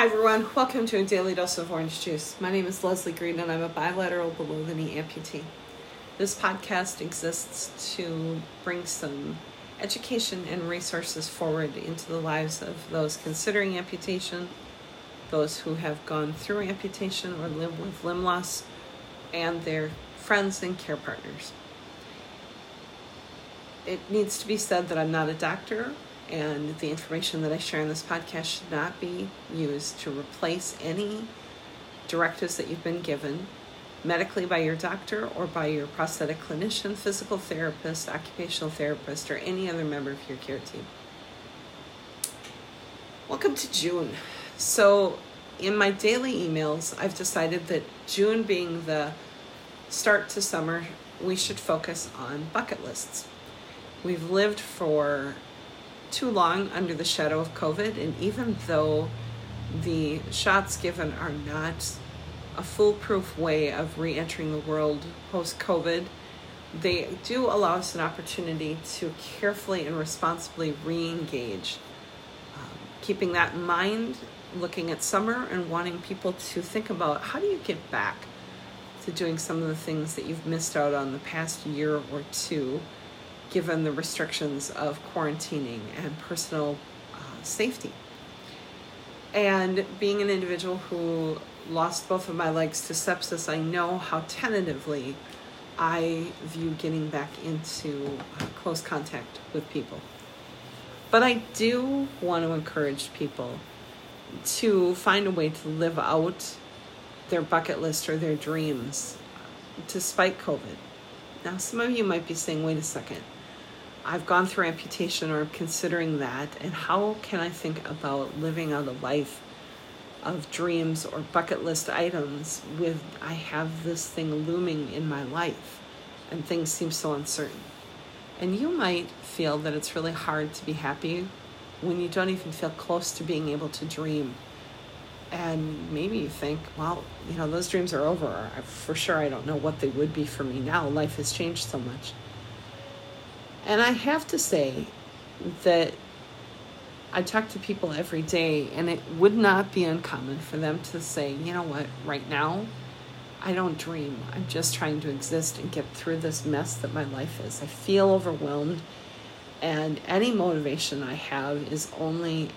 Hi, everyone. Welcome to a daily dose of orange juice. My name is Leslie Green, and I'm a bilateral below the knee amputee. This podcast exists to bring some education and resources forward into the lives of those considering amputation, those who have gone through amputation or live with limb loss, and their friends and care partners. It needs to be said that I'm not a doctor and the information that I share in this podcast should not be used to replace any directives that you've been given medically by your doctor or by your prosthetic clinician, physical therapist, occupational therapist, or any other member of your care team. Welcome to June. So, in my daily emails, I've decided that June being the start to summer, we should focus on bucket lists. We've lived for too long under the shadow of COVID, and even though the shots given are not a foolproof way of re entering the world post COVID, they do allow us an opportunity to carefully and responsibly re engage. Um, keeping that in mind, looking at summer and wanting people to think about how do you get back to doing some of the things that you've missed out on the past year or two given the restrictions of quarantining and personal uh, safety. And being an individual who lost both of my legs to sepsis, I know how tentatively I view getting back into uh, close contact with people. But I do want to encourage people to find a way to live out their bucket list or their dreams despite COVID. Now, some of you might be saying, wait a second, I've gone through amputation or considering that, and how can I think about living out a life of dreams or bucket list items with I have this thing looming in my life and things seem so uncertain? And you might feel that it's really hard to be happy when you don't even feel close to being able to dream. And maybe you think, well, you know, those dreams are over. For sure, I don't know what they would be for me now. Life has changed so much. And I have to say that I talk to people every day, and it would not be uncommon for them to say, you know what, right now, I don't dream. I'm just trying to exist and get through this mess that my life is. I feel overwhelmed, and any motivation I have is only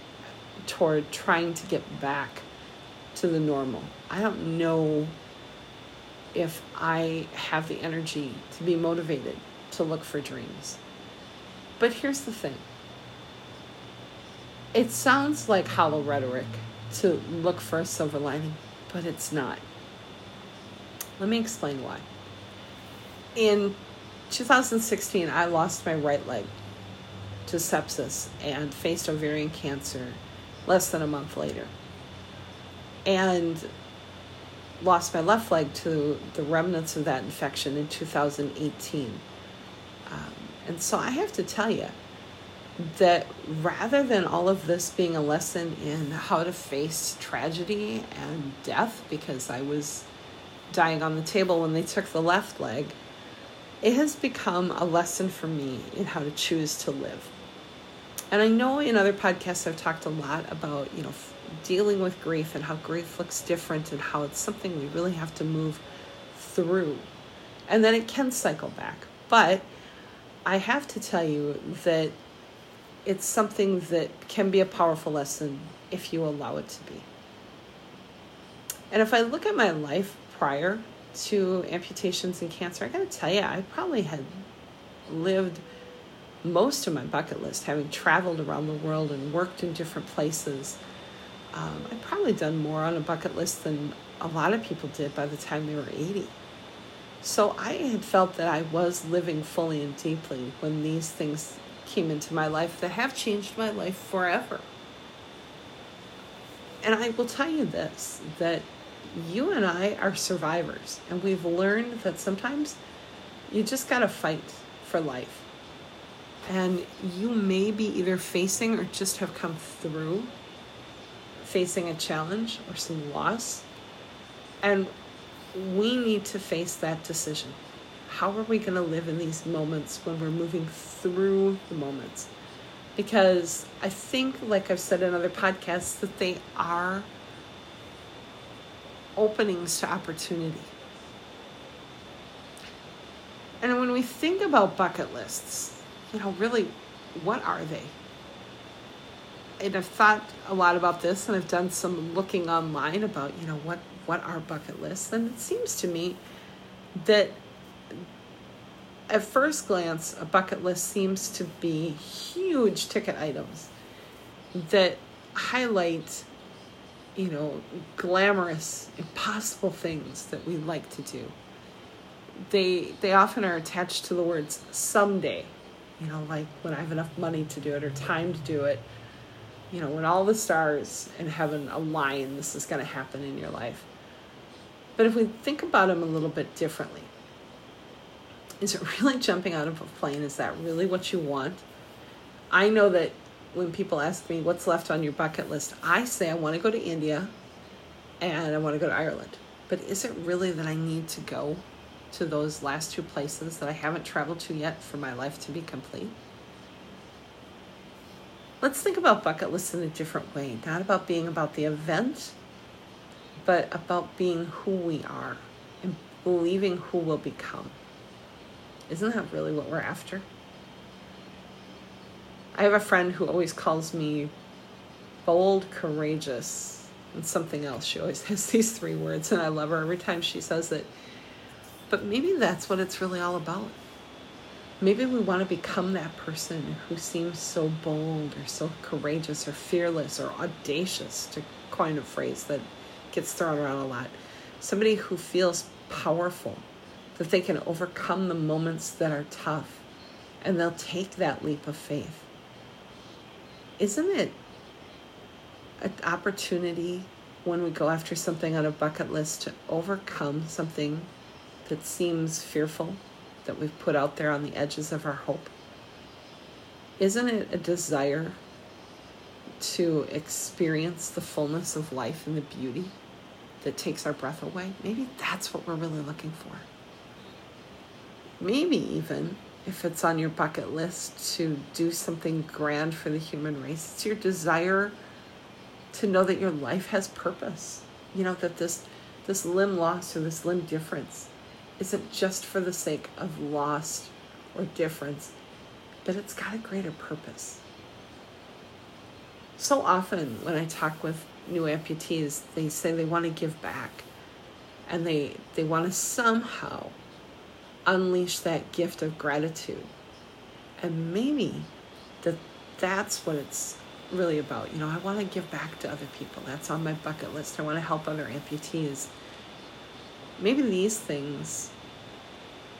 toward trying to get back to the normal. I don't know if I have the energy to be motivated to look for dreams. But here's the thing it sounds like hollow rhetoric to look for a silver lining, but it's not. Let me explain why. In 2016, I lost my right leg to sepsis and faced ovarian cancer less than a month later. And lost my left leg to the remnants of that infection in 2018. Um, and so I have to tell you that rather than all of this being a lesson in how to face tragedy and death, because I was dying on the table when they took the left leg, it has become a lesson for me in how to choose to live. And I know in other podcasts I've talked a lot about, you know, dealing with grief and how grief looks different and how it's something we really have to move through. And then it can cycle back. But I have to tell you that it's something that can be a powerful lesson if you allow it to be. And if I look at my life prior to amputations and cancer, I gotta tell you, I probably had lived most of my bucket list, having traveled around the world and worked in different places. Um, I'd probably done more on a bucket list than a lot of people did by the time they were 80. So I had felt that I was living fully and deeply when these things came into my life that have changed my life forever. And I will tell you this that you and I are survivors, and we've learned that sometimes you just got to fight for life. And you may be either facing or just have come through facing a challenge or some loss. And we need to face that decision. How are we going to live in these moments when we're moving through the moments? Because I think, like I've said in other podcasts, that they are openings to opportunity. And when we think about bucket lists, you know, really, what are they? And I've thought a lot about this and I've done some looking online about, you know, what, what are bucket lists? then it seems to me that at first glance, a bucket list seems to be huge ticket items that highlight, you know, glamorous, impossible things that we like to do. They they often are attached to the words someday, you know, like when I have enough money to do it or time to do it. You know, when all the stars in heaven align, this is going to happen in your life. But if we think about them a little bit differently, is it really jumping out of a plane? Is that really what you want? I know that when people ask me what's left on your bucket list, I say I want to go to India and I want to go to Ireland. But is it really that I need to go to those last two places that I haven't traveled to yet for my life to be complete? Let's think about bucket lists in a different way, not about being about the event, but about being who we are and believing who we'll become. Isn't that really what we're after? I have a friend who always calls me bold, courageous, and something else. She always has these three words, and I love her every time she says it. But maybe that's what it's really all about. Maybe we want to become that person who seems so bold or so courageous or fearless or audacious, to coin a phrase that gets thrown around a lot. Somebody who feels powerful, that they can overcome the moments that are tough, and they'll take that leap of faith isn't it an opportunity when we go after something on a bucket list to overcome something that seems fearful that we've put out there on the edges of our hope? Isn't it a desire to experience the fullness of life and the beauty that takes our breath away? Maybe that's what we're really looking for. Maybe even if it's on your bucket list to do something grand for the human race. It's your desire to know that your life has purpose. You know, that this this limb loss or this limb difference isn't just for the sake of loss or difference, but it's got a greater purpose. So often when I talk with new amputees, they say they want to give back and they they want to somehow unleash that gift of gratitude. And maybe that that's what it's really about. You know, I want to give back to other people. That's on my bucket list. I want to help other amputees. Maybe these things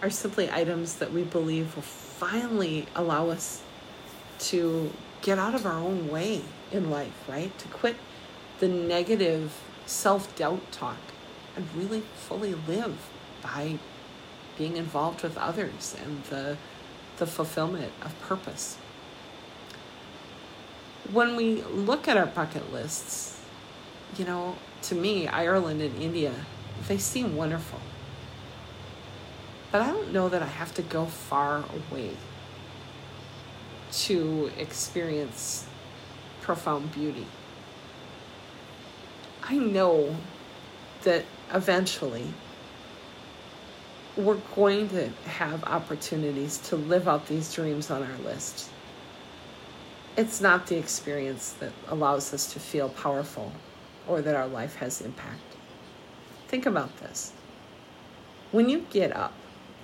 are simply items that we believe will finally allow us to get out of our own way in life, right? To quit the negative self doubt talk and really fully live by being involved with others and the, the fulfillment of purpose. When we look at our bucket lists, you know, to me, Ireland and India, they seem wonderful. But I don't know that I have to go far away to experience profound beauty. I know that eventually we're going to have opportunities to live out these dreams on our list. It's not the experience that allows us to feel powerful or that our life has impact. Think about this. When you get up,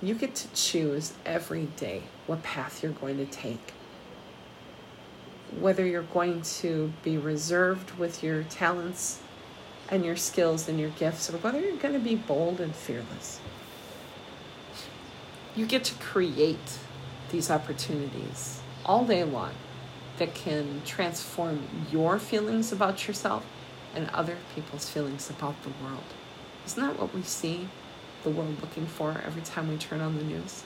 you get to choose every day what path you're going to take. Whether you're going to be reserved with your talents and your skills and your gifts, or whether you're going to be bold and fearless you get to create these opportunities all day long that can transform your feelings about yourself and other people's feelings about the world. Isn't that what we see the world looking for every time we turn on the news?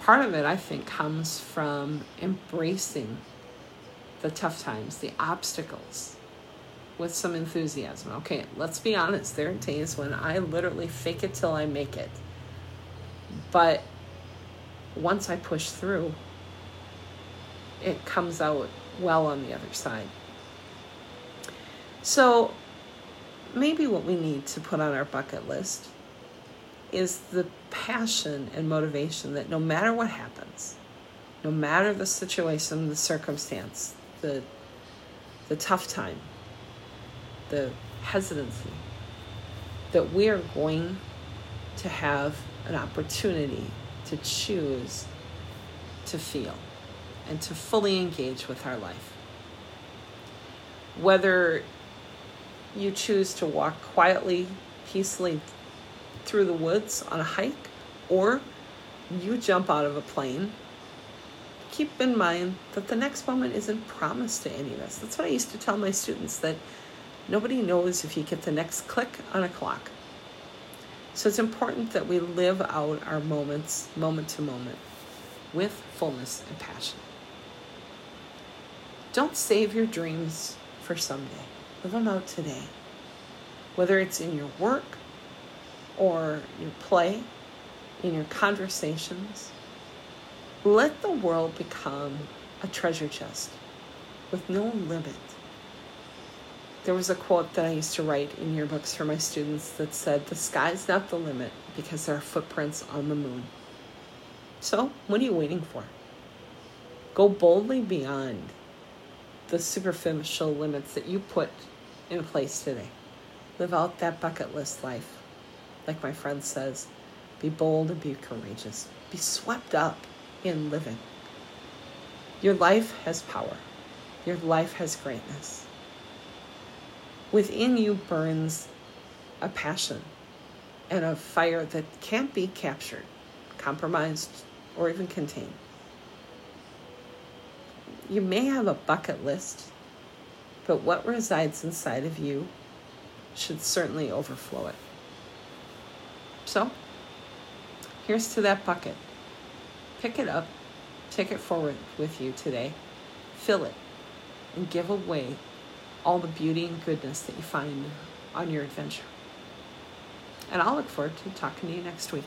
Part of it, I think, comes from embracing the tough times, the obstacles, with some enthusiasm. Okay, let's be honest, there are days when I literally fake it till I make it but once I push through, it comes out well on the other side. So maybe what we need to put on our bucket list is the passion and motivation that no matter what happens, no matter the situation, the circumstance, the the tough time, the hesitancy, that we are going to have an opportunity to choose to feel and to fully engage with our life. Whether you choose to walk quietly, peacefully through the woods on a hike, or you jump out of a plane, keep in mind that the next moment isn't promised to any of us. That's what I used to tell my students that nobody knows if you get the next click on a clock. So it's important that we live out our moments, moment to moment, with fullness and passion. Don't save your dreams for someday. Live them out today. Whether it's in your work or your play, in your conversations, let the world become a treasure chest with no limit. There was a quote that I used to write in yearbooks for my students that said, The sky's not the limit because there are footprints on the moon. So, what are you waiting for? Go boldly beyond the superficial limits that you put in place today. Live out that bucket list life. Like my friend says, be bold and be courageous. Be swept up in living. Your life has power. Your life has greatness. Within you burns a passion and a fire that can't be captured, compromised, or even contained you may have a bucket list, but what resides inside of you should certainly overflow it. So, here's to that bucket. Pick it up, take it forward with you today, fill it, and give away all the beauty and goodness that you find on your adventure. And I'll look forward to talking to you next week.